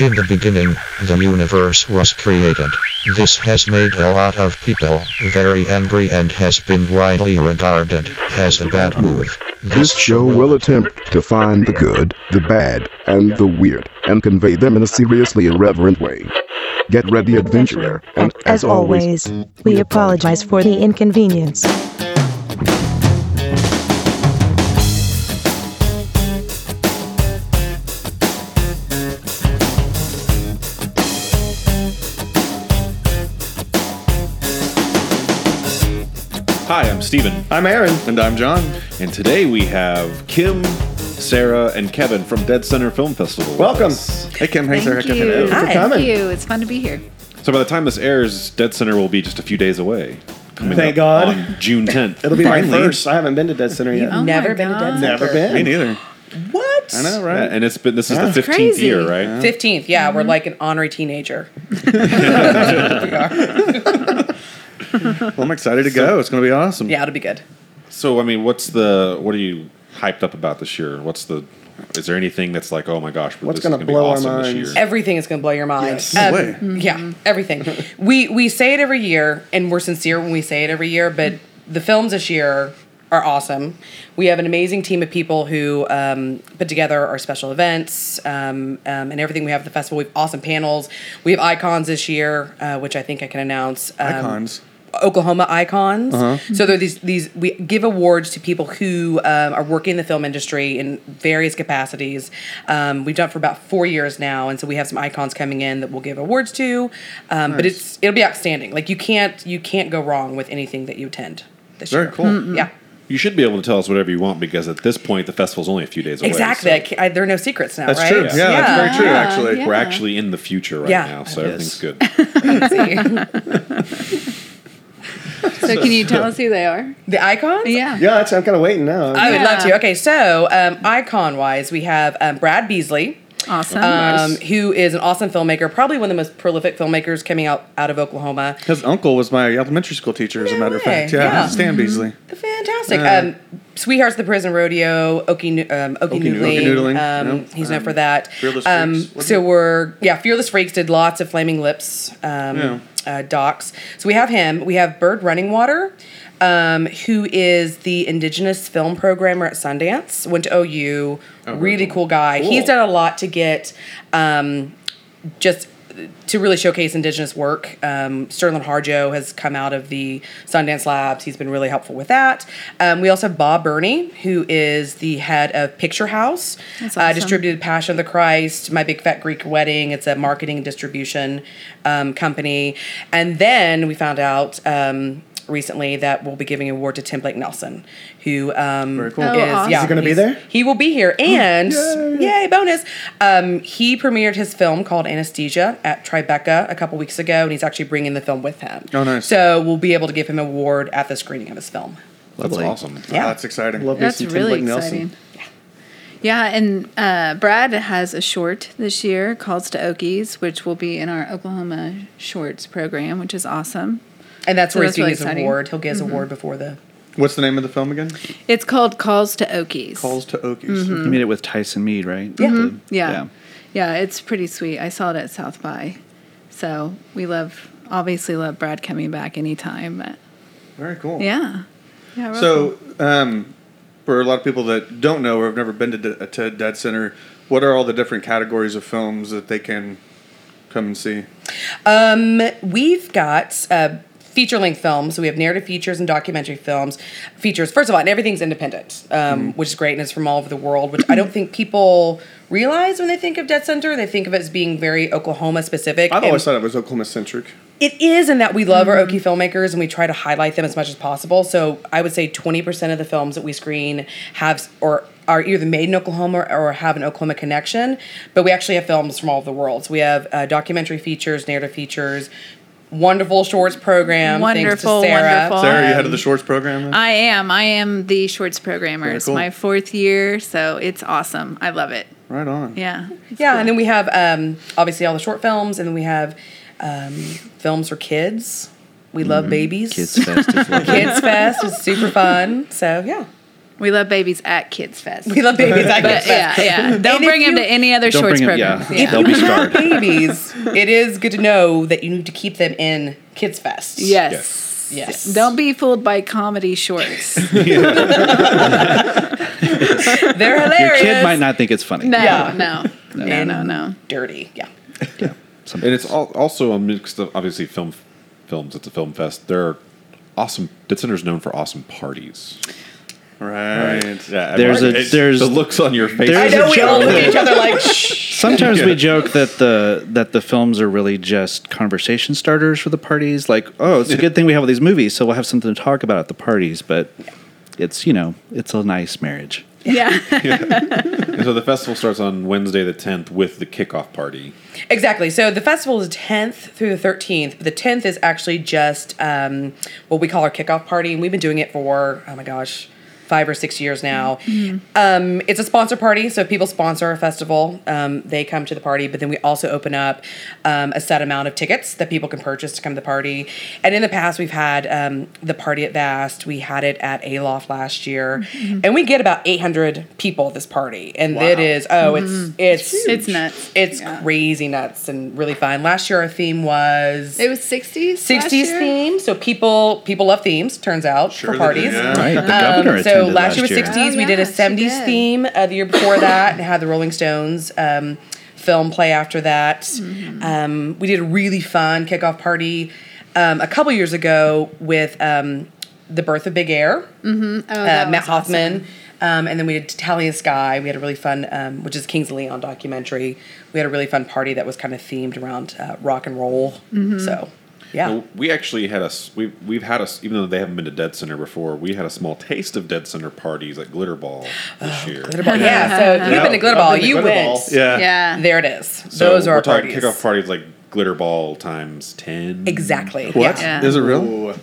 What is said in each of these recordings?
In the beginning, the universe was created. This has made a lot of people very angry and has been widely regarded as a bad move. This show will attempt to find the good, the bad, and the weird, and convey them in a seriously irreverent way. Get ready, adventurer, and As always, we apologize for the inconvenience. Hi, I'm Steven. I'm Aaron. And I'm John. And today we have Kim, Sarah, and Kevin from Dead Center Film Festival. Welcome. Hey, Kim. Hey, Sarah. Thank Kevin. you. Thanks for Thank coming. you. It's fun to be here. So by the time this airs, Dead Center will be just a few days away. Coming Thank up God. On June 10th. It'll be my Finally. first. I haven't been to Dead Center yet. Oh Never my been to Dead Center. Never been. Me neither. What? I know, Yeah, right? and it's been this is the 15th Crazy. year, right? Fifteenth, yeah, we're mm-hmm. like an honorary teenager. well, I'm excited to go. It's going to be awesome. Yeah, it'll be good. So I mean, what's the what are you hyped up about this year? What's the is there anything that's like, oh my gosh, What's gonna gonna be blow our awesome this minds? Everything is going to blow your mind. Yes. No way. Yeah, everything. we we say it every year, and we're sincere when we say it every year. But the films this year are awesome. We have an amazing team of people who um, put together our special events um, um, and everything we have at the festival. We have awesome panels. We have icons this year, uh, which I think I can announce. Um, Icons. Oklahoma icons. Uh-huh. So there are these these we give awards to people who um, are working in the film industry in various capacities. Um, we've done it for about four years now, and so we have some icons coming in that we'll give awards to. Um, But it's it'll be outstanding. Like you can't you can't go wrong with anything that you attend this Very year. cool. Yeah. You should be able to tell us whatever you want because at this point the festival's only a few days away. Exactly. so I I, there are no secrets now, That's right? true. Yeah, that's very true, Yeah, actually. yeah. We're actually in the future right Yeah. now, so It everything's is. good. So can you tell us who they are? The icons? Yeah. Yeah, that's, I'm kind of waiting now. I would love to. Okay, so um, icon wise, we have um, Brad Beasley. Awesome. um, who is an awesome filmmaker, probably one of the most prolific filmmakers coming out out of Oklahoma. His uncle was my elementary school teacher, as a No matter of fact. Yeah, Yeah. Stan Beasley. Fantastic. Uh, um, Sweethearts of the Prison Rodeo, Okie, Noo- um, Okie, Okie Noodling. Okie Noodling, Um, yep. He's known Um, for that. Fearless um, Freaks, wasn't so we're yeah, Fearless Freaks did lots of Flaming Lips um, Yeah. uh, docs. So we have him. We have Bird Running Water. Um, who is the Indigenous film programmer at Sundance? Went to OU. really cool guy. Cool. He's done a lot to get um, just to really showcase indigenous work. Um, Sterlin Harjo has come out of the Sundance Labs. He's been really helpful with that. Um, we also have Bob Berney, who is the head of Picture House, That's uh, distributed Passion of the Christ, My Big Fat Greek Wedding. It's a marketing and distribution um, company. And then we found out. Recently that we'll be giving an award to Tim Blake Nelson who um Very cool. Oh, is awesome. yeah Is he gonna be there? he will be here and Yay. yay bonus um, he premiered his film called Anesthesia at Tribeca a couple weeks ago, and he's actually bringing the film with him. Oh, nice. So we'll be able to give him an award at the screening of his film. That's awesome. Yeah. Oh, that's exciting. Love me That's some Tim really Blake exciting. Nelson. Yeah, and uh, Brad has a short this year, Calls to Okies, which will be in our Oklahoma Shorts program, which is awesome. And that's So where that's he's doing really his exciting. Mm-hmm. award. He'll get his award before the. What's the name of the film again? It's called Calls to Okies. Calls to Okies. Mm-hmm. You made it with Tyson Meade, right? Yeah. The- Yeah. yeah. it's pretty sweet. I saw it at South by. So we love, obviously, love Brad coming back anytime. But Very cool. yeah. Yeah. real So, um, for a lot of people that don't know or have never been to, De- to Dead Center, what are all the different categories of films that they can come and see? Um, we've got uh, feature length films. So we have narrative features and documentary films. Features, first of all, and everything's independent, um, Mm-hmm. which is great, and it's from all over the world, which I don't think people realize when they think of Dead Center. They think of it as being very Oklahoma specific. I've always thought it was Oklahoma centric. It is in that we love our Okie filmmakers and we try to highlight them as much as possible. So I would say 20% of the films that we screen have or are either made in Oklahoma or have an Oklahoma connection. But we actually have films from all over the world. So we have uh, documentary features, narrative features, wonderful shorts program. Wonderful, thanks to Sarah. wonderful. Sarah, you head of the shorts program? Then? I am. I am the shorts programmer. Very It's cool. my fourth year, so it's awesome. I love it. right on. Yeah. Yeah, cool. and then we have um, obviously all the short films, and then we have um, films for kids. We love babies. Kids Fest is. Kids Fest is super fun. So yeah. We love babies at Kids Fest. We love babies. at Kids Fest. yeah, yeah. Don't And bring them you- to any other shorts bring 'em- yeah. programs. If They'll be you scarred. babies, it is good to know that you need to keep them in Kids Fest. Yes. Yes. Don't be fooled by comedy shorts. They're hilarious. Your kid might not think it's funny. No, Yeah. no, no, And no, no. Dirty. Yeah. Some- And it's al- also a mix of obviously film films. It's a film fest. There are awesome. Dead Center's known for awesome parties. Right. Yeah, There's a- it- there's- the looks on your face. there's I know a we all joke look at each other like, shh. Sometimes we joke that the that the films are really just conversation starters for the parties. Like, oh, it's a good thing we have all these movies, so we'll have something to talk about at the parties. But it's you know, it's a nice marriage. Yeah. And so the festival starts on Wednesday the 10th with the kickoff party. Exactly. So the festival is 10th through the 13th, but the 10th is actually just um, what we call our kickoff party, and we've been doing it for oh my gosh, five or six years now. Um, it's a sponsor party, so people sponsor a festival. Um, they come to the party, but then we also open up um, a set amount of tickets that people can purchase to come to the party. And in the past, we've had um, the party at Vast. We had it at Aloft last year, and we get about 800 people at this party, and it is oh, it's it's It's nuts. it's Yeah. crazy nuts and really fun. Last year our theme was It was 60s. 60s theme, so people people love themes. Turns out Sure for parties. do, yeah. Right. The Um, governor so attended last year was year. 60s. Oh, we did a 70s did. theme uh, the year before that, and had the Rolling Stones um, film play after that. Mm-hmm. Um, we did a really fun kickoff party um, a couple years ago with um, the birth of Big Air Oh, uh, Matt Hoffman. awesome. Um, and then we did Talihina Sky. We had a really fun, um, which is Kings of Leon documentary. We had a really fun party that was kind of themed around uh, rock and roll. Mm-hmm. So, yeah. Well, we actually had us. We've we've had us even though they haven't been to Dead Center before. We had a small taste of Dead Center parties at Glitter Ball this year. Glitter Ball. Yeah, so you've been to Glitter I've Ball. been to You Glitter went. Yeah. Yeah. There it is. So Those are we're our talking parties. kickoff parties like Glitter Ball times ten. Exactly. What? Yeah. Yeah. Is it real? Ooh. I'm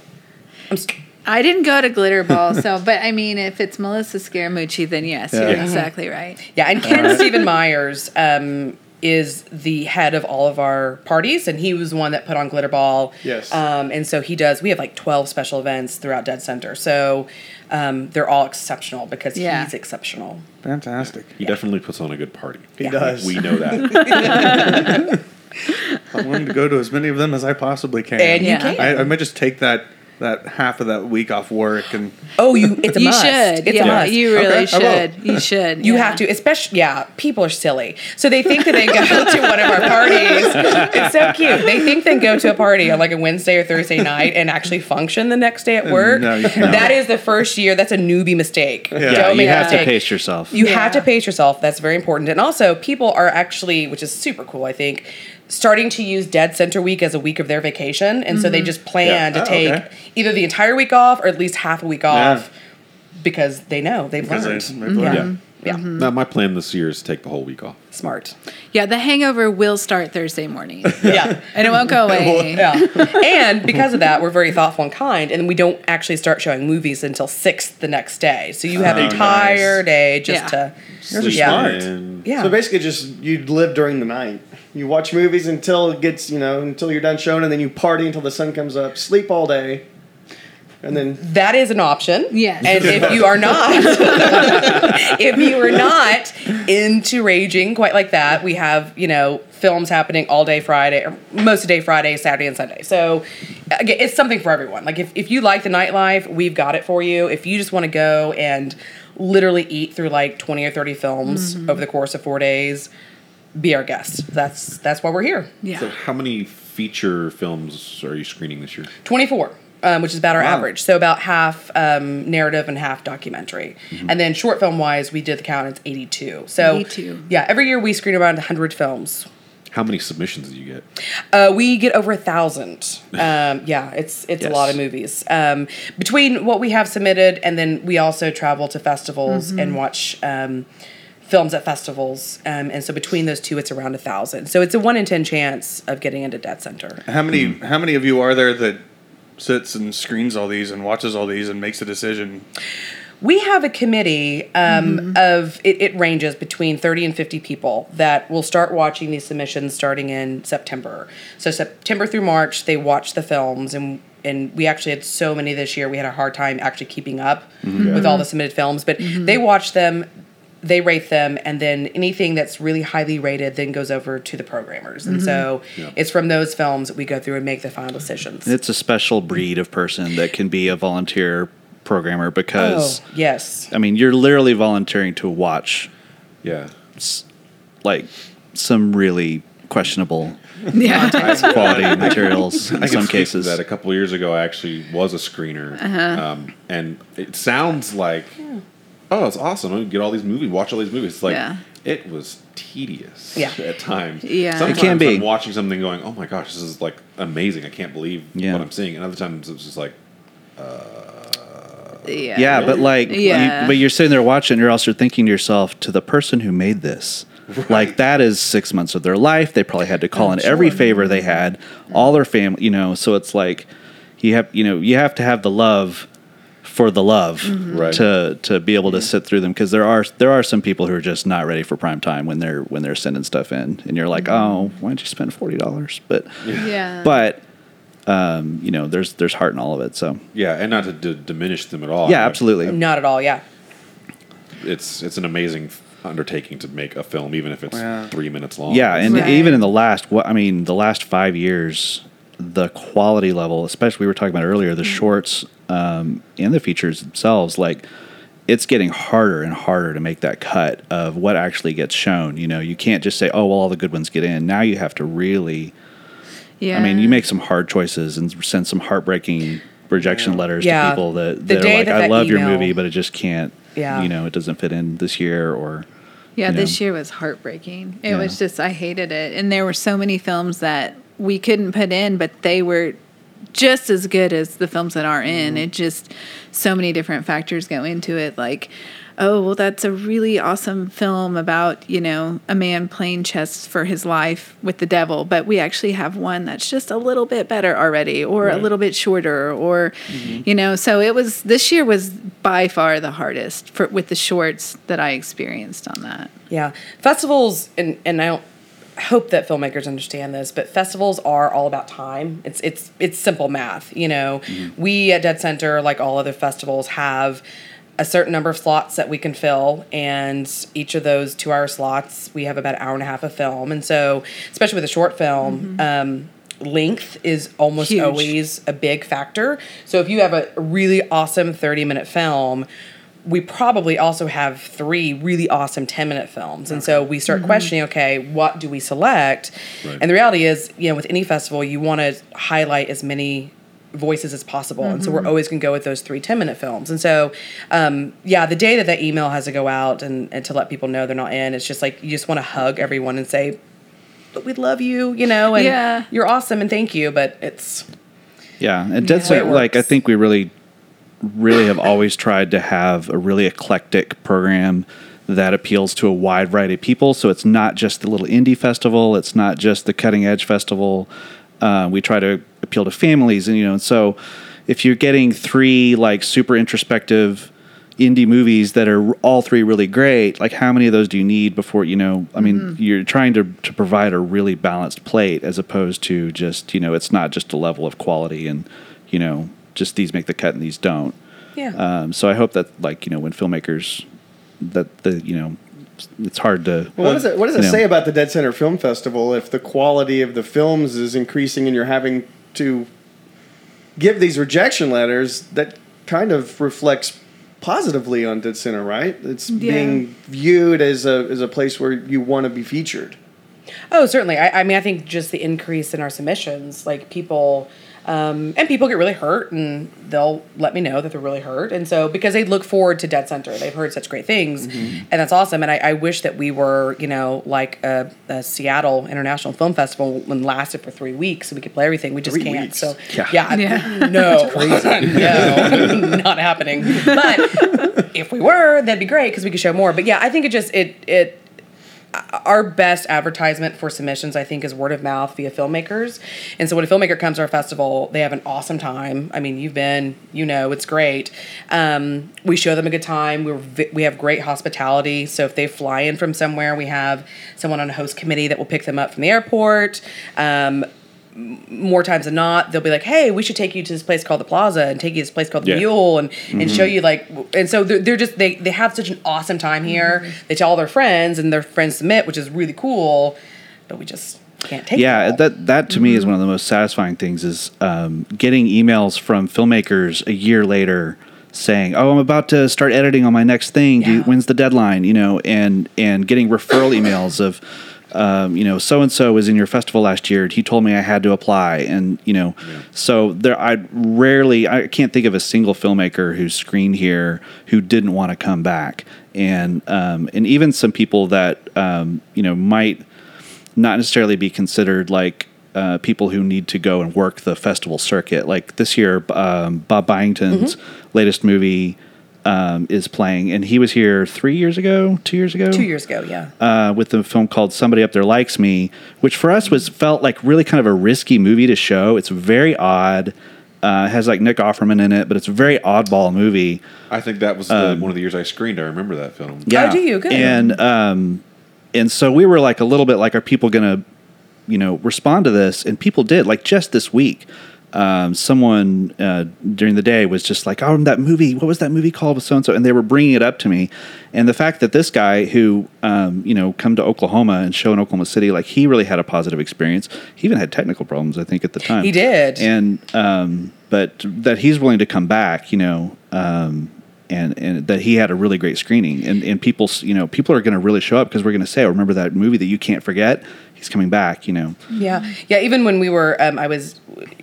s- I didn't go to Glitter Ball, so but I mean, if it's Melissa Scaramucci, then yes, you're Yeah. exactly right. Yeah, and Ken Stephen Myers um, is the head of all of our parties, and he was the one that put on Glitter Ball. Yes. Um, and so he does. We have like twelve special events throughout Dead Center, so um, they're all exceptional because Yeah. he's exceptional. Fantastic. He definitely puts on a good party. He Yeah. does. We know that. I'm willing to go to as many of them as I possibly can. And you Yeah. can. I, I might just take that that half of that week off work and oh, you. It's a you must. should. It's yeah, a must. you really Okay, should. You should. You yeah. have to, especially yeah. People are silly, so they think that they go to one of our parties. It's so cute. They think they go to a party on like a Wednesday or Thursday night and actually function the next day at mm, work. no, you. That is the first year. That's a newbie mistake. Yeah, Don't you make a have to pace yourself. You Yeah. have to pace yourself. That's very important. And also, people are actually, which is super cool, I think, starting to use Dead Center Week as a week of their vacation. And so they mm-hmm. just plan Yeah. to Oh, take okay. either the entire week off or at least half a week off because they know they've Because learned. they- they've learned. yeah. Yeah. Mm-hmm. Now my plan this year is to take the whole week off. Smart. Yeah, the hangover will start Thursday morning, Yeah. and it won't go away. Yeah. and because of that, we're very thoughtful and kind, and we don't actually start showing movies until six the next day. So you have Oh, an entire nice. day just Yeah. to. Guys are yeah. smart. Yeah. So basically, just you live during the night. You watch movies until it gets, you know, until you're done showing, and then you party until the sun comes up. Sleep all day, and then That is an option. Yes. And if you are not, if you are not into raging quite like that, we have, you know, films happening all day Friday, or most of the day Friday, Saturday, and Sunday. So again, it's something for everyone. Like if, if you like the nightlife, we've got it for you. If you just want to go and literally eat through like 20 or 30 films mm-hmm. over the course of four days, be our guest. That's that's why we're here. Yeah. so, how many feature films are you screening this year? 24 um, which is about our Wow. average. So about half um, narrative and half documentary. And then short film wise we did the count it's 82 so 82. yeah every year we screen around 100 films. How many submissions do you get? uh, we get over a thousand. Um, yeah it's it's a lot of movies. Um, between what we have submitted and then we also travel to festivals and watch um, films at festivals. Um, and so between those two it's around a thousand. So it's a one in ten chance of getting into dead center. How many how many of you are there that sits and screens all these and watches all these and makes a decision? We have a committee um, mm-hmm. of it, it ranges between 30 and 50 people that will start watching these submissions starting in September. So September through March, they watch the films, and and we actually had so many this year. We had a hard time actually keeping up mm-hmm. with all the submitted films, but mm-hmm. they watch them. They rate them, and then anything that's really highly rated then goes over to the programmers. And so it's from those films that we go through and make the final decisions. It's a special breed of person that can be a volunteer programmer because oh, yes. I mean you're literally volunteering to watch Yeah. like some really questionable Yeah. quality materials in some cases. that a couple of years ago, I actually was a screener, Uh-huh. um, and it sounds like, oh, it's awesome! I get all these movies, watch all these movies. It's like Yeah. it was tedious Yeah. at times. Yeah. It sometimes can be. I'm watching something, going, "Oh my gosh, this is like amazing! I can't believe Yeah. what I'm seeing." And other times it's just like, uh, yeah. yeah, but like, Yeah. you, but you're sitting there watching, you're also thinking to yourself, to the person who made this, like that is six months of their life. They probably had to call in every favor they had, all their family, you know. So it's like you have, you know, you have to have the love for the love Right. to to be able to sit through them because there are there are some people who are just not ready for prime time when they're when they're sending stuff in, and you're like, oh, why don't you spend forty dollars? But Yeah. but um, you know, there's there's heart in all of it. So yeah, and not to d- diminish them at all. yeah, I- absolutely. Not at all. Yeah. It's it's an amazing undertaking to make a film, even if it's Yeah. three minutes long. Yeah, and Right. even in the last, what I mean, the last five years, the quality level, especially we were talking about earlier, the shorts um, and the features themselves, like it's getting harder and harder to make that cut of what actually gets shown. You know, you can't just say, "Oh, well, all the good ones get in." Now you have to really. yeah. I mean, you make some hard choices and send some heartbreaking rejection letters Yeah. to people that, The that are like, that "I that love your movie, but it just can't." Yeah. You know, it doesn't fit in this year, or Yeah, you know. this year was heartbreaking. It Yeah. was just I hated it, and there were so many films that we couldn't put in, but they were just as good as the films that are in. Mm-hmm. It just so many different factors go into it, like. Oh well, that's a really awesome film about you know a man playing chess for his life with the devil, but we actually have one that's just a little bit better already, or a little bit shorter, or mm-hmm. you know. So it was this year was by far the hardest for with the shorts that I experienced on that. Yeah, festivals, and and I don't hope that filmmakers understand this, but festivals are all about time. It's it's it's simple math. You know, we at Dead Center, like all other festivals, have a certain number of slots that we can fill, and each of those two-hour slots, we have about an hour and a half of film. And so, especially with a short film. Um, length is almost Huge. always a big factor so if you have a really awesome 30 minute film we probably also have three really awesome 10 minute films. And so we start mm-hmm. questioning okay, what do we select? Right. And the reality is, you know, with any festival, you want to highlight as many voices as possible. And so we're mm-hmm. always going to go with those three 10 minute films. And so, um, yeah, the day that that email has to go out and, and to let people know they're not in, it's just like you just want to hug mm-hmm. everyone and say, but we love you, you know, and Yeah. you're awesome and thank you. But it's, Yeah, and Dead Yeah. Center, It like I think we really, really have always tried to have a really eclectic program that appeals to a wide variety of people. So it's not just the little indie festival. It's not just the cutting edge festival. Uh, we try to appeal to families, and you know, so if you're getting three like super introspective indie movies that are all three really great, like how many of those do you need before you know? I mean, you're trying to to provide a really balanced plate as opposed to just you know, it's not just a level of quality and you know, just these make the cut and these don't. yeah. Um, so I hope that like you know when filmmakers that the you know it's hard to Well, what does it What does it know, say about the Dead Center Film Festival if the quality of the films is increasing and you're having to give these rejection letters? That kind of reflects positively on Dead Center, right? It's Yeah. being viewed as a as a place where you want to be featured. Oh, certainly. I, I mean, I think just the increase in our submissions, like people, um, and people get really hurt, and they'll let me know that they're really hurt, and so because they look forward to Dead Center, they've heard such great things, and that's awesome. And I, I wish that we were, you know, like a, a Seattle International Film Festival and lasted for three weeks, so we could play everything. We just Three can't. weeks. So Yeah. yeah, Yeah. no, no, not happening. But if we were, that'd be great because we could show more. But yeah, I think it just it it our best advertisement for submissions, I think, is word of mouth via filmmakers. And so when a filmmaker comes to our festival, they have an awesome time. I mean, you've been, you know, it's great. Um, we show them a good time. We're we have great hospitality. So if they fly in from somewhere, we have someone on a host committee that will pick them up from the airport. Um, more times than not, they'll be like, "Hey, we should take you to this place called the Plaza and take you to this place called the Yeah. Mule and and mm-hmm. show you like." And so they're, they're just they they have such an awesome time here. Mm-hmm. They tell all their friends, and their friends submit, which is really cool. But we just can't take. yeah them that that to me is mm-hmm. one of the most satisfying things is um, getting emails from filmmakers a year later saying oh i'm about to start editing on my next thing Do you, when's the deadline you know and and getting referral emails of um, you know so and so was in your festival last year he told me i had to apply and you know so there i rarely i can't think of a single filmmaker who screened here who didn't want to come back and um, and even some people that um, you know might not necessarily be considered like uh, people who need to go and work the festival circuit. Like this year, um, Bob Byington's Mm-hmm. latest movie um, is playing, and he was here three years ago, two years ago, two years ago, yeah. uh, with the film called Somebody Up There Likes Me, which for us was felt like really kind of a risky movie to show. It's very odd. Uh, has like Nick Offerman in it, but it's a very oddball movie. I think that was the, one of the years I screened. I remember that film. Yeah. do you? Good. And um, and so we were like a little bit like, are people gonna, you know, respond to this? And people did. Like just this week, um, someone uh, during the day was just like, oh, that movie. What was that movie called with so and so? And they were bringing it up to me. And the fact that this guy who, um, you know, come to Oklahoma and show in Oklahoma City, like he really had a positive experience. He even had technical problems, I think, at the time. He did. And um, but that he's willing to come back, you know. Um, and, and that he had a really great screening and, and people you know people are going to really show up because we're going to say oh, remember that movie that you can't forget he's coming back you know Yeah, yeah. Even when we were, um, I was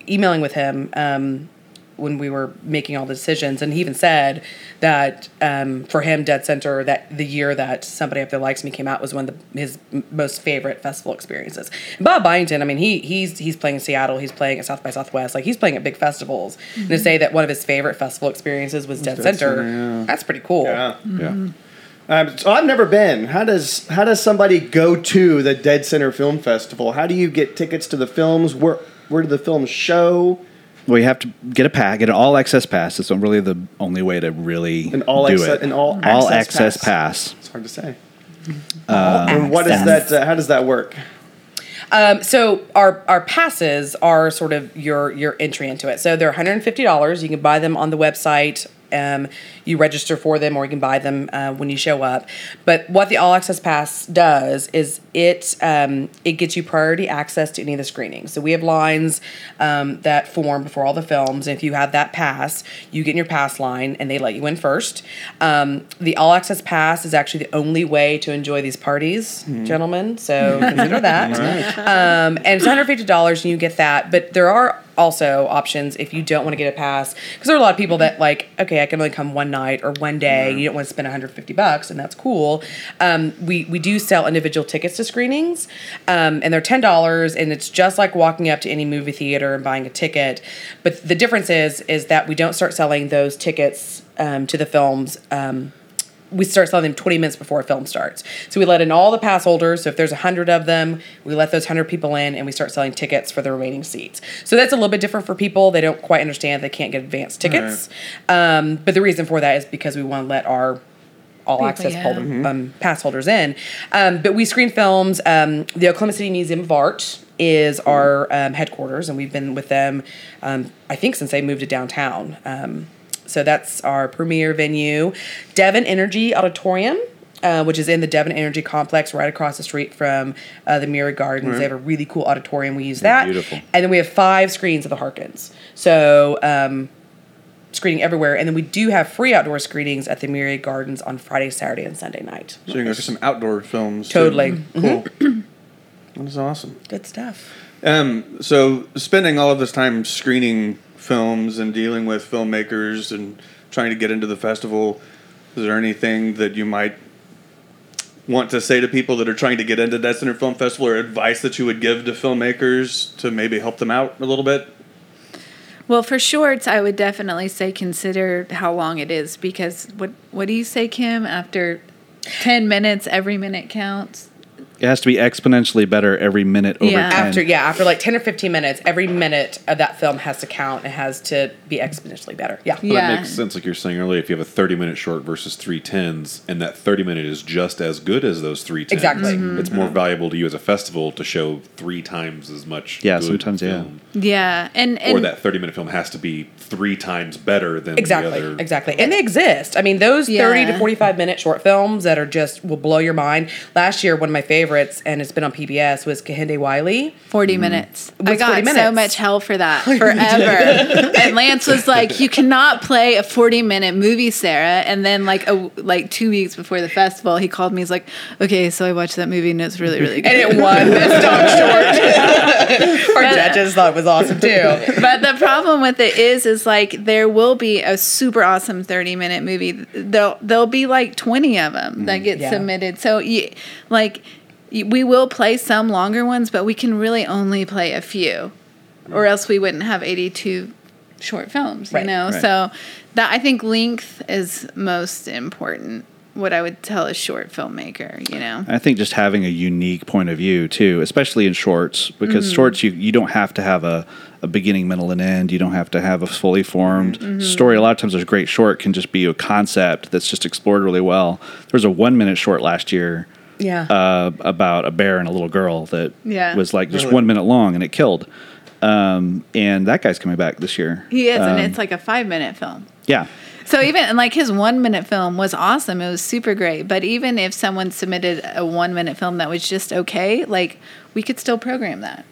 emailing with him um, when we were making all the decisions, and he even said that um, for him, Dead Center, that the year that Somebody Up There Likes Me came out was one of the, his most favorite festival experiences. And Bob Byington, I mean, he he's he's playing in Seattle, he's playing at South by Southwest, like he's playing at big festivals. And to say that one of his favorite festival experiences was Dead, Dead Center, Center, yeah. that's pretty cool. Yeah. Yeah. Um, so I've never been. How does how does somebody go to the Dead Center Film Festival? How do you get tickets to the films? Where where do the films show? well you have to get a pass get an all access pass it's really the only way to really An all do acce- it an all all access access pass. pass, It's hard to say. and what is that? Uh, how does that work? Um, so our our passes are sort of your your entry into it. So they're one hundred and fifty dollars. You can buy them on the website. Um, you register for them, or you can buy them uh, when you show up. But what the All Access Pass does is it um, it gets you priority access to any of the screenings. So we have lines um, that form before all the films. And if you have that pass, you get in your pass line, and they let you in first. Um, the All Access Pass is actually the only way to enjoy these parties, gentlemen. So consider that. Um, and it's $150 and you get that. But there are also options if you don't want to get a pass because there are a lot of people that like okay i can only come one night or one day you don't want to spend 150 bucks and that's cool. Um, we we do sell individual tickets to screenings um, and they're $10 and it's just like walking up to any movie theater and buying a ticket. But the difference is is that we don't start selling those tickets um, to the films um, we start selling them 20 minutes before a film starts. So we let in all the pass holders. So if there's 100 of them, we let those 100 people in and we start selling tickets for the remaining seats. So that's a little bit different for people. They don't quite understand they can't get advanced tickets. Um, but the reason for that is because we want to let our all access yeah. holder, um, pass holders in. Um, but we screen films. Um, the Oklahoma City Museum of Art is our um, headquarters, and we've been with them, um, I think, since they moved to downtown. So that's our premier venue. Devon Energy Auditorium. Uh, which is in the Devon Energy Complex, right across the street from uh, the Myriad Gardens. They have a really cool auditorium. We use that, beautiful. and then we have five screens of the Harkins. So um, screening everywhere, and then we do have free outdoor screenings at the Myriad Gardens on Friday, Saturday, and Sunday night. So you can go to some outdoor films. too. Totally. Mm-hmm. Cool. That is awesome. Good stuff. Um, so spending all of this time screening films and dealing with filmmakers and trying to get into the festival, is there anything that you might want to say to people that are trying to get into Dead Center Film Festival or advice that you would give to filmmakers to maybe help them out a little bit? Well, for shorts, I would definitely say consider how long it is because what what do you say, Kim? After ten minutes, every minute counts. It has to be exponentially better every minute over Yeah. 10. After yeah, after like ten or fifteen minutes, every minute of that film has to count. It has to be exponentially better. Yeah. Well, Yeah. That makes sense, like you're saying earlier. If you have a 30 minute short versus three tens, and that 30 minute is just as good as those three tens, Exactly. Mm-hmm. it's more valuable to you as a festival to show three times as much. Yeah, good sometimes, yeah. film. Yeah, and, and Or that 30 minute film has to be three times better than Exactly, the other. exactly. And they exist. I mean, those 30 to 45 minute short films that are just will blow your mind. Last year, one of my favorites, and it's been on PBS, was Kehinde Wiley. 40 mm. minutes. I got 40 so much hell for that forever. and Lance was like, "You cannot play a 40 minute movie, Sarah." And then like a like 2 weeks before the festival, he called me. He's like, "Okay, so I watched that movie and it's really really good." And it won Best Doc Short. Our judges thought it was awesome too. but the problem with it is is like there will be a super awesome 30 minute movie there'll there'll be like 20 of them that mm. get Yeah. submitted so you like y- we will play some longer ones but we can really only play a few or else we wouldn't have 82 short films Right, you know right. so that i think length is most important what i would tell a short filmmaker you know I think just having a unique point of view too, especially in shorts, because Mm-hmm. shorts you you don't have to have a, a beginning, middle, and end. You don't have to have a fully formed Mm-hmm. story. A lot of times, there's great short can just be a concept that's just explored really well. There was a one minute short last year Yeah. uh, about a bear and a little girl that Yeah. was like just one minute long and it killed. Um, and that guy's coming back this year. he is and Um, it's like a five minute film yeah. So even and like his one minute film was awesome. It was super great. But even if someone submitted a one minute film that was just okay, like we could still program that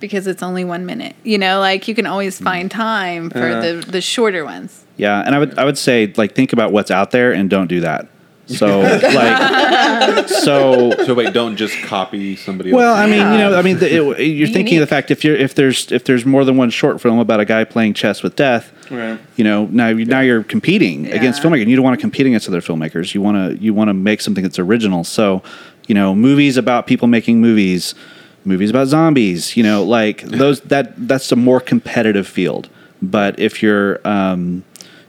because it's only one minute. You know, like you can always find time for the the shorter ones. Yeah, and I would I would say like think about what's out there and don't do that. So like so So wait, don't just copy somebody well, else. I mean, you know, I mean, the, it, you're Be thinking of the fact if you're if there's if there's more than one short film about a guy playing chess with death, Right. you know, now you now you're competing against Yeah. filmmakers. and You don't want to compete against other filmmakers. You want to you want to make something that's original. So, you know, movies about people making movies, movies about zombies. You know, like those that that's a more competitive field. But if you're um,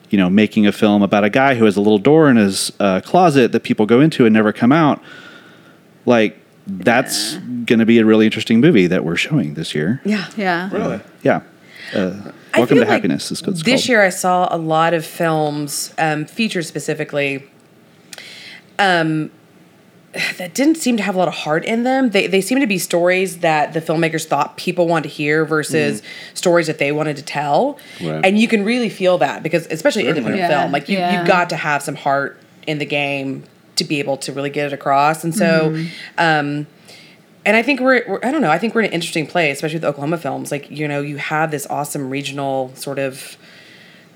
you know, making a film about a guy who has a little door in his uh, closet that people go into and never come out, like that's going to be a really interesting movie that we're showing this year. yeah. Yeah. Really? Yeah. Uh, Welcome to like Happiness is what it's This called. year, I saw a lot of films, um, features specifically, um, that didn't seem to have a lot of heart in them. They they seem to be stories that the filmmakers thought people wanted to hear versus stories that they wanted to tell, Right. and you can really feel that because especially independent Yeah. film, like you Yeah. you've got to have some heart in the game to be able to really get it across, and so. Um, and I think we're, we're I don't know I think we're in an interesting place, especially with Oklahoma films. Like you know, you have this awesome regional sort of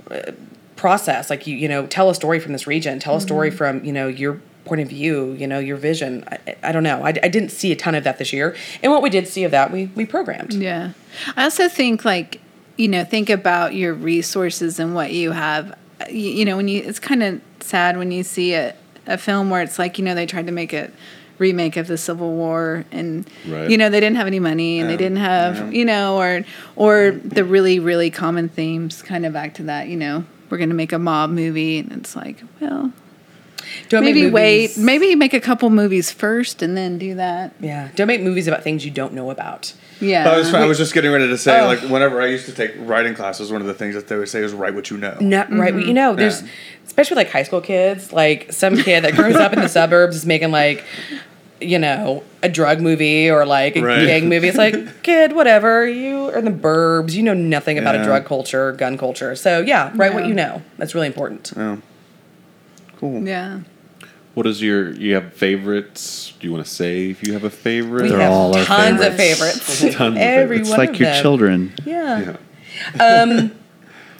uh, process. Like you you know, tell a story from this region, tell a story from you know your point of view, you know your vision. I, I- I don't know. I, I didn't see a ton of that this year, and what we did see of that, we we programmed. Yeah. I also think like, you know, think about your resources and what you have. You, you know, when you it's kind of sad when you see a, a film where it's like, you know, they tried to make a remake of the Civil War and Right. you know, they didn't have any money and they didn't have, you know, or or the really really common themes kind of back to that, you know. We're going to make a mob movie and it's like, well, Don't make maybe wait, maybe make a couple movies first and then do that. Yeah, don't make movies about things you don't know about. Yeah. I was, I was just getting ready to say, Oh. like, whenever I used to take writing classes, one of the things that they would say is write what you know. Not right, but you mm-hmm. know, there's Yeah. especially like high school kids, like some kid that grows up in the suburbs is making like, you know, a drug movie or like a Right. gang movie. It's like, kid, whatever. You are in the burbs. You know nothing about a drug culture, gun culture. So yeah, write what you know. That's really important. Cool. yeah. What is your? You have favorites? Do you want to say if you have a favorite? We They're have all our tons of favorites. favorites. Tons of favorites. It's like your them. children. Yeah. Yeah,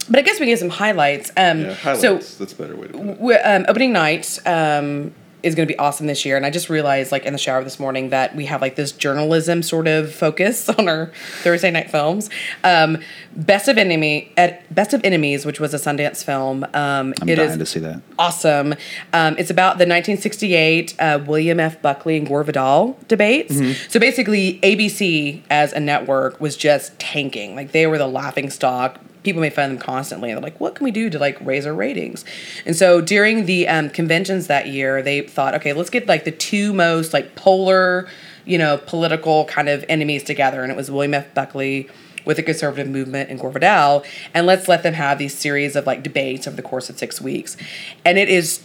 But I guess we get some highlights. Um, yeah highlights. So That's a better way to put it. we um, opening night um, is going to be awesome this year, and I just realized, like in the shower this morning, that we have like this journalism sort of focus on our Thursday night films. Um, Best of Enemy, at Best of Enemies, which was a Sundance film. Um, I'm it dying is to see that. awesome. Um, it's about the 1968 uh, William F. Buckley and Gore Vidal debates. So basically, ABC as a network was just tanking. Like they were the laughing stock. People may find them constantly. And They're like, "What can we do to like raise our ratings?" And so during the um, conventions that year, they thought, "Okay, let's get like the two most like polar." you know, political kind of enemies together. And it was William F. Buckley with the conservative movement in Gore Vidal. And let's let them have these series of like debates over the course of six weeks. And it is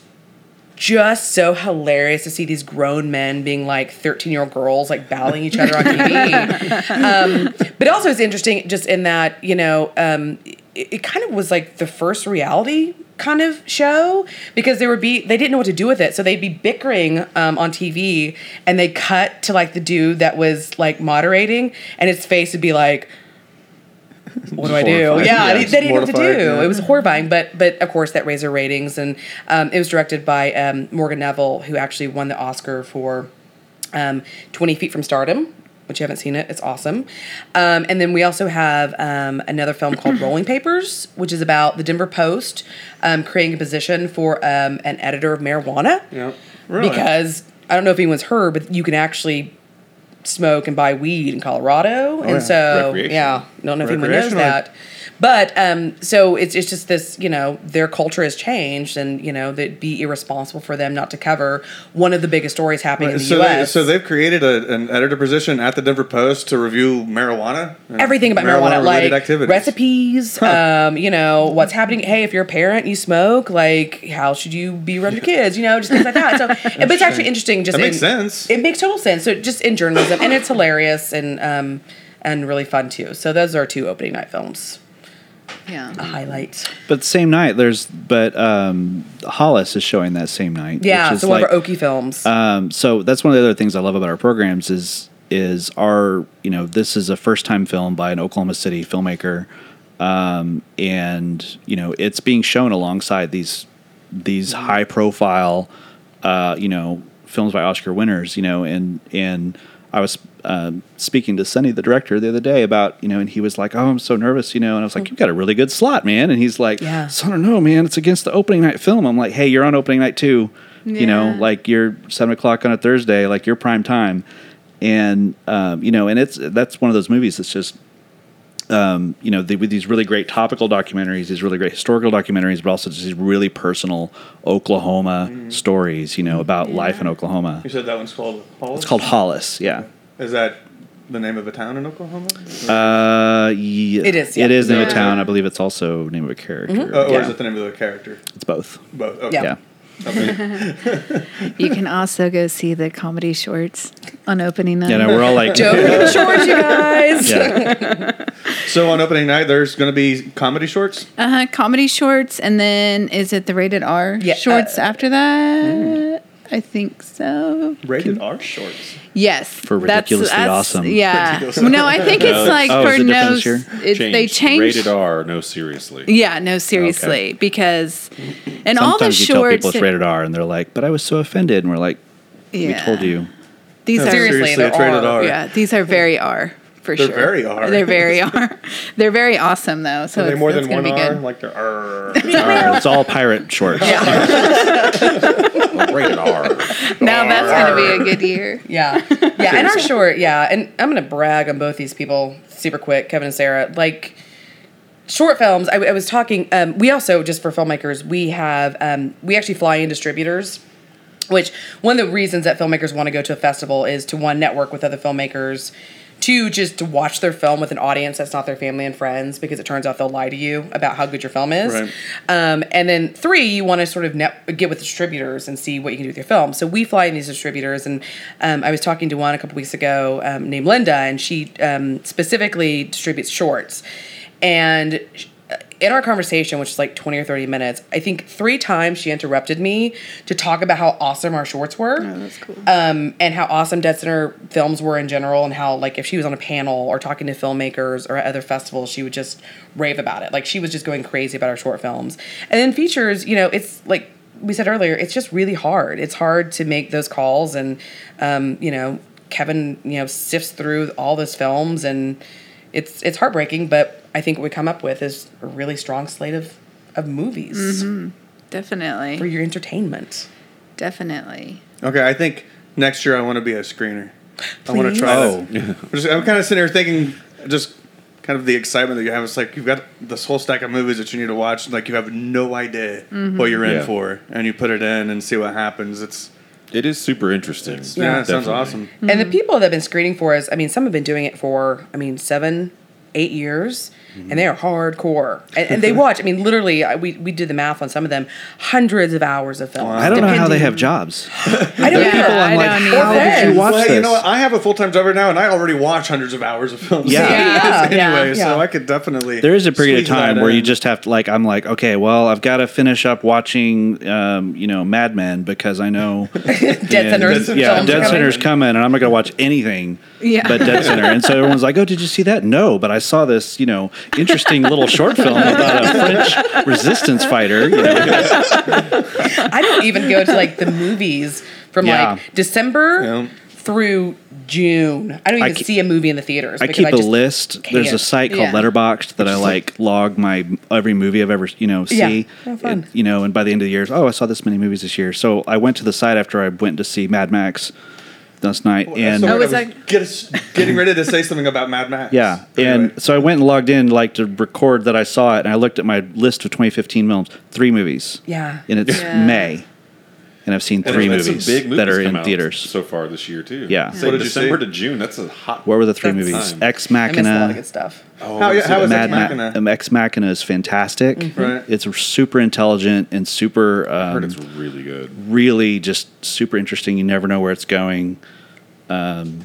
just so hilarious to see these grown men being like 13 year old girls like battling each other on TV. um, but also it's interesting just in that, you know, um, it, it kind of was like the first reality kind of show because they would be they didn't know what to do with it so they'd be bickering um, on tv and they cut to like the dude that was like moderating and his face would be like what do I do? Yeah, Yeah, they, didn't know what to do. yeah. It was horrifying, but but of course that raised their ratings, and um, it was directed by um, Morgan Neville, who actually won the Oscar for um, Twenty Feet from Stardom. Which you haven't seen it, it's awesome. Um, and then we also have um, another film called Rolling Papers, which is about the Denver Post um, creating a position for um, an editor of marijuana Yeah. Really? because I don't know if anyone's heard, but you can actually smoke and buy weed in Colorado, oh, and yeah. so yeah, don't know if anyone knows that. But um, so it's it's just this, you know, their culture has changed, and you know, that'd be irresponsible for them not to cover one of the biggest stories happening in the so, they, U.S. so they've created a, an editor position at the Denver Post to review marijuana. everything about marijuana, marijuana-related like activities. recipes, um, you know, what's happening. Hey, if you're a parent, you smoke. Like, how should you be around your kids? You know, just things like that. So, but it's actually interesting. Just That makes in- sense. It makes total sense. So, just in journalism, and it's hilarious and um, and really fun too. So, those are two opening night films. Yeah. A highlight. But same night, there's but um, Hollis is showing that same night. Yeah, which is so one like, of our Okie films. Um, so that's one of the other things I love about our programs is is our you know this is a first time film by an Oklahoma City filmmaker, um, and you know it's being shown alongside these these high profile uh, you know films by Oscar winners. You know, and and I was um, speaking to Sonny, the director, the other day about you know, and he was like, "Oh, I'm so nervous," you know, and I was like, "You've got a really good slot, man," and he's like, Yeah. "So I don't know, man. It's against the opening night film." I'm like, "Hey, you're on opening night too." You know, like you're seven o'clock on a Thursday, like you're prime time, and um, you know, and it's that's one of those movies that's just, um, you know, they, with these really great topical documentaries, these really great historical documentaries, but also just these really personal Oklahoma stories, you know, about life in Oklahoma. You said that one's called Hollis? It's called Hollis, yeah. Is that the name of a town in Oklahoma? Uh, yeah, It is, yeah. It is name of a Yeah. town. I believe it's also name of a character. Uh, or yeah. is it the name of the character? It's both. Both. Okay. Yeah. Yeah. You can also go see the comedy shorts on opening night. Yeah, no, we're all like, Joe the shores, you guys. yeah. So on opening night, there's going to be comedy shorts. Uh huh. Comedy shorts, and then is it the rated R Yeah, shorts uh, after that? I think so. Rated R shorts. Yes, For that's- ridiculously that's- awesome. Yeah. no, I think it's like Oh, for it no. different this? It's, they changed. rated R. No, seriously. Yeah, no, seriously, because and all the Sometimes you tell people it's rated R, and they're like, "But I was so offended," and we're like, yeah. "We told you." These No, are Seriously, seriously, there it's rated. R. Yeah, these are very R for They're sure. very R. They're very R. They're very awesome though. So Are they it's, more it's than gonna one R? good. Like they're R. R. It's all pirate shorts. Yeah. rated R. Now that's gonna be a good year. Yeah. Yeah. And our short, yeah. And I'm going to brag on both these people super quick, Kevin and Sarah. Like, short films, I, I was talking, um, we also, just for filmmakers, we have, um, we actually fly in distributors. Which one of the reasons that filmmakers want to go to a festival is to one network with other filmmakers, two just to watch their film with an audience that's not their family and friends because it turns out they'll lie to you about how good your film is. Right. Um, and then three, you want to sort of net, get with distributors and see what you can do with your film. So we fly in these distributors, and um, I was talking to one a couple weeks ago um, named Linda, and she um, specifically distributes shorts. And in our conversation, which is like 20 or 30 minutes, I think three times she interrupted me to talk about how awesome our shorts were. Oh, that's cool. Um, and how awesome Dead Center films were in general, and how like if she was on a panel or talking to filmmakers or at other festivals, she would just rave about it. Like she was just going crazy about our short films. And then features, you know, it's like we said earlier, it's just really hard. It's hard to make those calls, and um, you know, Kevin, you know, sifts through all those films, and it's it's heartbreaking. But I think what we come up with is a really strong slate of of movies mm-hmm. Definitely. for your entertainment. Definitely. Okay, I think next year I want to be a screener. I want to try Oh. that. I'm, just- I'm kind of sitting here thinking, just kind of the excitement that you have. It's like you've got this whole stack of movies that you need to watch. Like you have no idea mm-hmm. what you're in Yeah. for, and you put it in and see what happens. It's It is super interesting. Yeah, it sounds Definitely. awesome. And the mm-hmm. people that have been screening for us, I mean, some have been doing it for, I mean, seven, eight years, and they are hardcore. And, and they watch, I mean, literally, I- we, we did the math on some of them, hundreds of hours of film. I don't know how they have jobs. I don't Yeah, either. I I'm like, don't how either. did you watch Well, this? you know what? I have a full time job right now, and I already watch hundreds of hours of films. Yeah. Yeah, yeah, anyway, yeah. so I could definitely. There is a period of time where you just have to like I'm like okay well I've got to finish up watching um, you know Mad Men because I know Dead yeah, Center's yeah films Dead coming. Center's coming and I'm not gonna watch anything Yeah. but Dead Center and so everyone's like oh did you see that no but I saw this you know interesting little short film about a French resistance fighter you know. I don't even go to like the movies from Yeah. like December Yeah. through June. I don't I even ke- see a movie in the theaters. I because keep a just list. There's a can't. site called Yeah. Letterboxd that I like log my every movie I've ever you know Yeah. see. Oh, fun. It- you know, and by the end of the year, oh, I saw this many movies this year. So I went to the site after I went to see Mad Max last night, and So Oh, I was that- get us, getting ready to say something about Mad Max. yeah, Anyway. and so I went and logged in like to record that I saw it, and I looked at my list of 2015 films, three movies. Yeah. and it's Yeah. May, and I've seen three movies, big movies that are in theaters. so far this year too. Yeah. So What did you December see? to June. That's a hot. what were the three movies? time. Ex I missed a lot of Machina. good stuff. Oh, How- let's see how that. is Mad Ex Machina? Ma- um, Ex Machina is fantastic. Right. It's super intelligent and super. Um, I heard it's really good. really just super interesting. You never know where it's going. Um,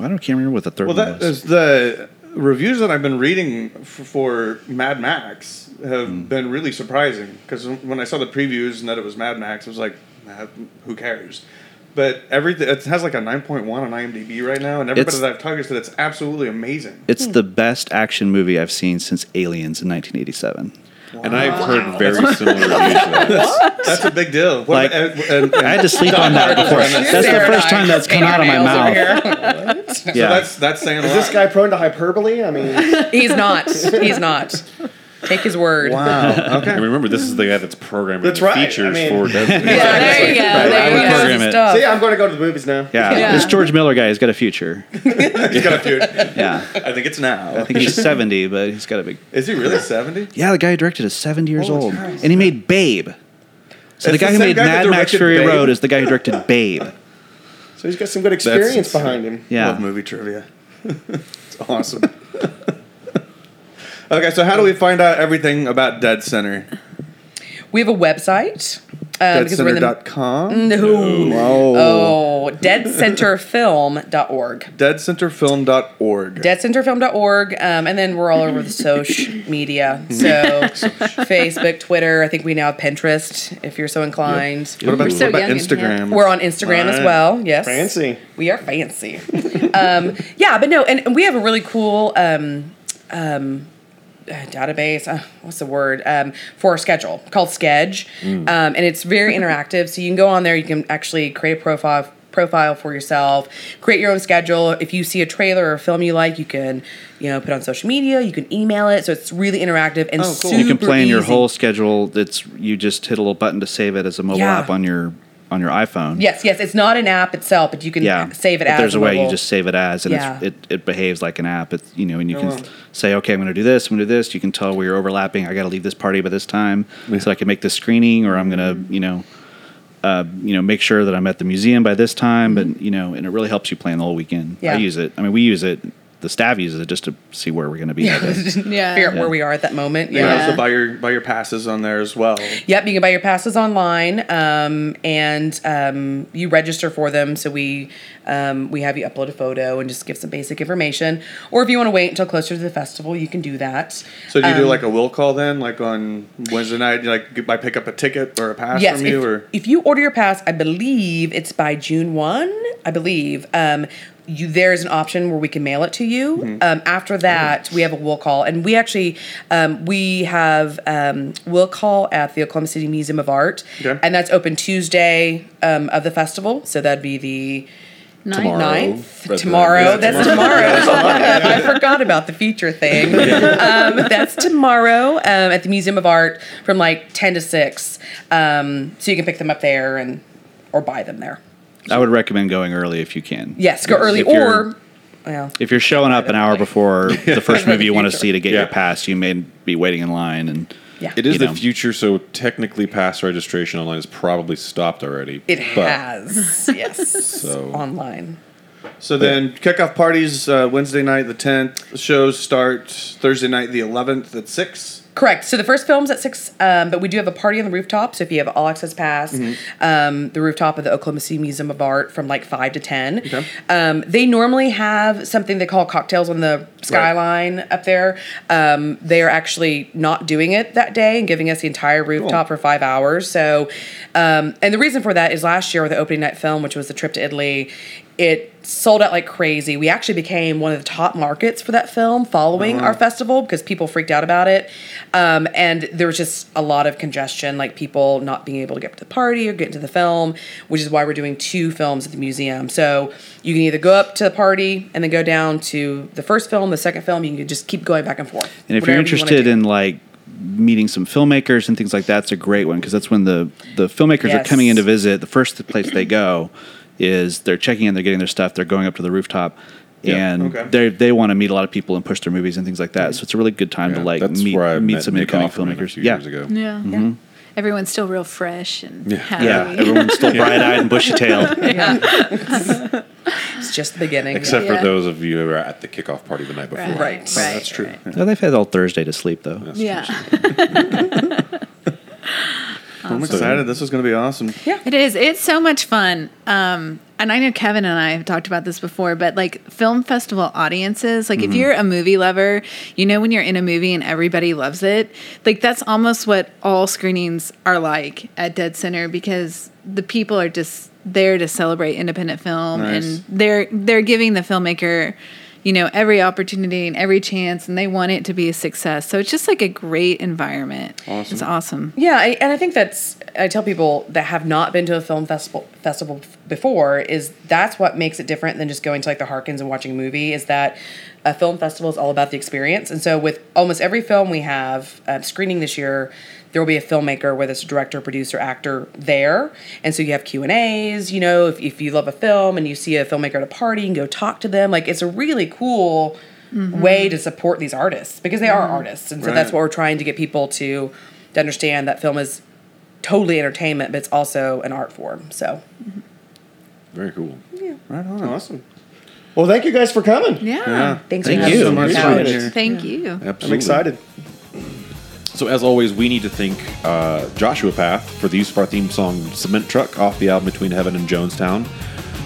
I don't can't remember what the third Well, one that was. is the reviews that I've been reading f- for Mad Max have Hmm. been really surprising because when I saw the previews and that it was Mad Max, I was like, "Nah, who cares? But everything it has like a nine point one on IMDb right now, and everybody It's- that I've talked to said it's absolutely amazing. It's the best action movie I've seen since Aliens in 1987. And I've heard very similar reviews. To that. That's a big deal. What Like, about- and- and- I had to sleep on that before. That's the first time that's come out of my fingernails over mouth. so Yeah, that's that's saying a Is this guy prone to hyperbole? I mean, He's not. He's not. Take his word. Wow. Okay. And remember, this is the guy that's programming That's the right. features I mean- for Dead Yeah, there you go. I There would you go. program it. Stuff. see, I'm going to go to the movies now. yeah. Yeah. This George Miller guy has got a future. He's got a feud. Yeah, I think it's now. I think he's 70, but he's got a big. Is he really seventy? Yeah, the guy who directed is 70 years Holy old, Christ. and he made Babe. So the It's guy the who same made guy that Mad Max directed Fury Babe? Road is the guy who directed Babe. So he's got some good experience insane. behind him. Yeah. Love movie trivia. it's awesome. Okay, so how do we find out everything about Dead Center? We have a website. Um, because we're in the, DeadCenter.com? no. Whoa. Oh, deadcenterfilm.org. Deadcenterfilm.org. Deadcenterfilm.org. Um, and then we're all over the social media. So Facebook, Twitter. I think we now have Pinterest if you're so inclined. what about, We're so what about Instagram? We're on Instagram as well. Yes. Fancy. We are fancy. um, yeah, but no, and, and we have a really cool um, um, uh, database. Uh, what's the word um, for our schedule called Sketch, um, and it's very interactive. So you can go on there. You can actually create a profile profile for yourself create your own schedule if you see a trailer or a film you like you can you know put on social media you can email it so it's really interactive and Oh, cool. super You can plan your whole schedule. That's you just hit a little button to save it as a mobile Yeah. app on your on your iPhone. yes yes it's not an app itself but you can Yeah, save it But as There's a way you just save it as, and Yeah. it's, it it behaves like an app. It's you know, and you Oh, can wow. say, okay, I'm going to do this. I'm going to do this. You can tell where you're overlapping. I got to leave this party by this time, so I can make this screening, or I'm going to you know. Uh, you know, make sure that I'm at the museum by this time, but you know, and it really helps you plan the whole weekend. Yeah. I use it. I mean, we use it. The staff uses it just to see where we're going to be. that. Yeah. figure out Yeah. where we are at that moment You can yeah also buy your buy your passes on there as well. Yep, you can buy your passes online, um, and um, you register for them. So we um, we have you upload a photo and just give some basic information. Or if you want to wait until closer to the festival, you can do that. So do you do Um, like a will call then, like on Wednesday night? Like I pick up a ticket or a pass Yes, from if, you, or if you order your pass, I believe it's by June one. I believe um, you there's an option where we can mail it to you. Mm-hmm. Um, after that, we have a will call, and we actually um, we have um, will call at the Oklahoma City Museum of Art, Okay. and that's open Tuesday um, of the festival. So that'd be the Tomorrow. ninth Right tomorrow. there. That's tomorrow. I forgot about the feature thing. Um, that's tomorrow um, at the Museum of Art from like ten to six. Um, so you can pick them up there and or buy them there. I would recommend going early if you can. Yes, go early If or well. If you're showing up an hour before the first movie you want to see to get Yeah. your pass, you may be waiting in line, and Yeah. It is You the know. future, so technically, pass registration online is probably stopped already. It but- has, yes, So- online. So then kickoff parties uh, Wednesday night the tenth. Shows start Thursday night the eleventh at six. Correct. So the first film's at six, um, but we do have a party on the rooftop. So if you have all access pass, um, the rooftop of the Oklahoma City Museum of Art from like five to ten. Okay. Um, they normally have something they call cocktails on the skyline up there. Um, they are actually not doing it that day and giving us the entire rooftop for five hours. So, um, and the reason for that is last year with the opening night film, which was the trip to Italy, it sold out like crazy. We actually became one of the top markets for that film following our festival because people freaked out about it. Um, and there was just a lot of congestion, like people not being able to get to the party or get into the film, which is why we're doing two films at the museum. So you can either go up to the party and then go down to the first film, the second film. You can just keep going back and forth. And if you're interested do. in like meeting some filmmakers and things like that, it's a great one because that's when the the filmmakers are coming in to visit. The first place they go is they're checking in, they're getting their stuff, they're going up to the rooftop, and okay. they they want to meet a lot of people and push their movies and things like that. So it's a really good time to like that's meet where I meet met some Nick incoming Offerman filmmakers. a few yeah. years ago. Yeah. Mm-hmm. yeah. Everyone's still real fresh and happy. Yeah, everyone's still bright eyed and bushy tailed. it's just the beginning. Except Yeah. for those of you who were at the kickoff party the night before. Right. Right. Right. that's true. right. No, they've had all Thursday to sleep though. Yeah. I'm excited. This is going to be awesome. Yeah, it is. It's so much fun. Um, and I know Kevin and I have talked about this before, but like film festival audiences, like if you're a movie lover, you know when you're in a movie and everybody loves it, like that's almost what all screenings are like at Dead Center because the people are just there to celebrate independent film Nice. and they're they're giving the filmmaker you know every opportunity and every chance and they want it to be a success. So it's just like a great environment. Awesome. it's awesome. Yeah, I, and I think that's I tell people that have not been to a film festival festival before is that's what makes it different than just going to like the Harkins and watching a movie. Is that a film festival is all about the experience, and so with almost every film we have uh, screening this year, there will be a filmmaker, whether it's a director, producer, actor, there, and so you have Q and A's. You know, if if you love a film and you see a filmmaker at a party, you can go talk to them. Like it's a really cool. way to support these artists because they are artists and so that's what we're trying to get people to to understand that film is totally entertainment, but it's also an art form. So Very cool. Yeah. Right on. Awesome. Well, thank you guys for coming. yeah, thanks Thank for having you. us. so much for being here. thank you Absolutely. I'm excited. So as always, we need to thank uh, Joshua Path for the use of our theme song "Cement Truck" off the album Between Heaven and Jonestown,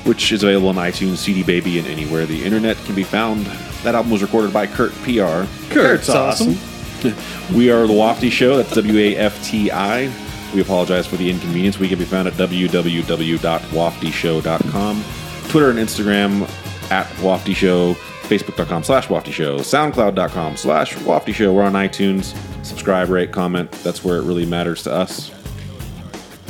which is available on iTunes, CD Baby, and anywhere the internet can be found. That album was recorded by Kurt PR. Kurt's awesome. We are the Wafti Show. That's W A F T I. We apologize for the inconvenience. We can be found at www.waftishow.com, Twitter and Instagram at Wafti Show, Facebook.com slash Wafti Show, SoundCloud.com slash Wafti Show. We're on iTunes. Subscribe, rate, comment. That's where it really matters to us.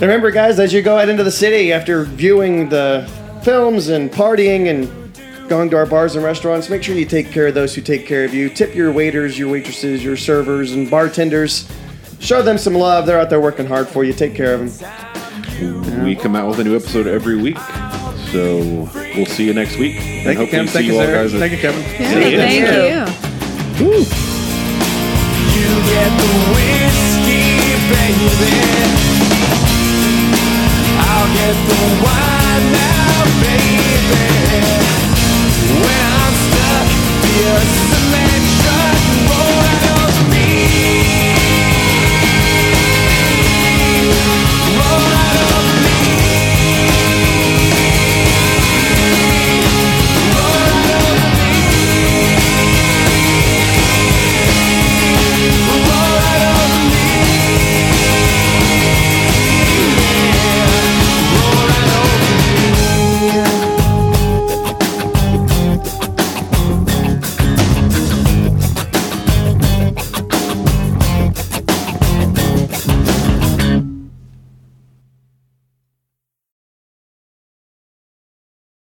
Remember, guys, as you go out into the city after viewing the films and partying and going to our bars and restaurants, make sure you take care of those who take care of you. Tip your waiters, your waitresses, your servers, and bartenders. Show them some love. They're out there working hard for you. Take care of them. We come out with a new episode every week. So we'll see you next week. Thank you, Kevin. Thank you, Sarah. Thank you, Kevin. Yeah, See ya. thank you. You get the whiskey, baby. I'll get the wine now, baby.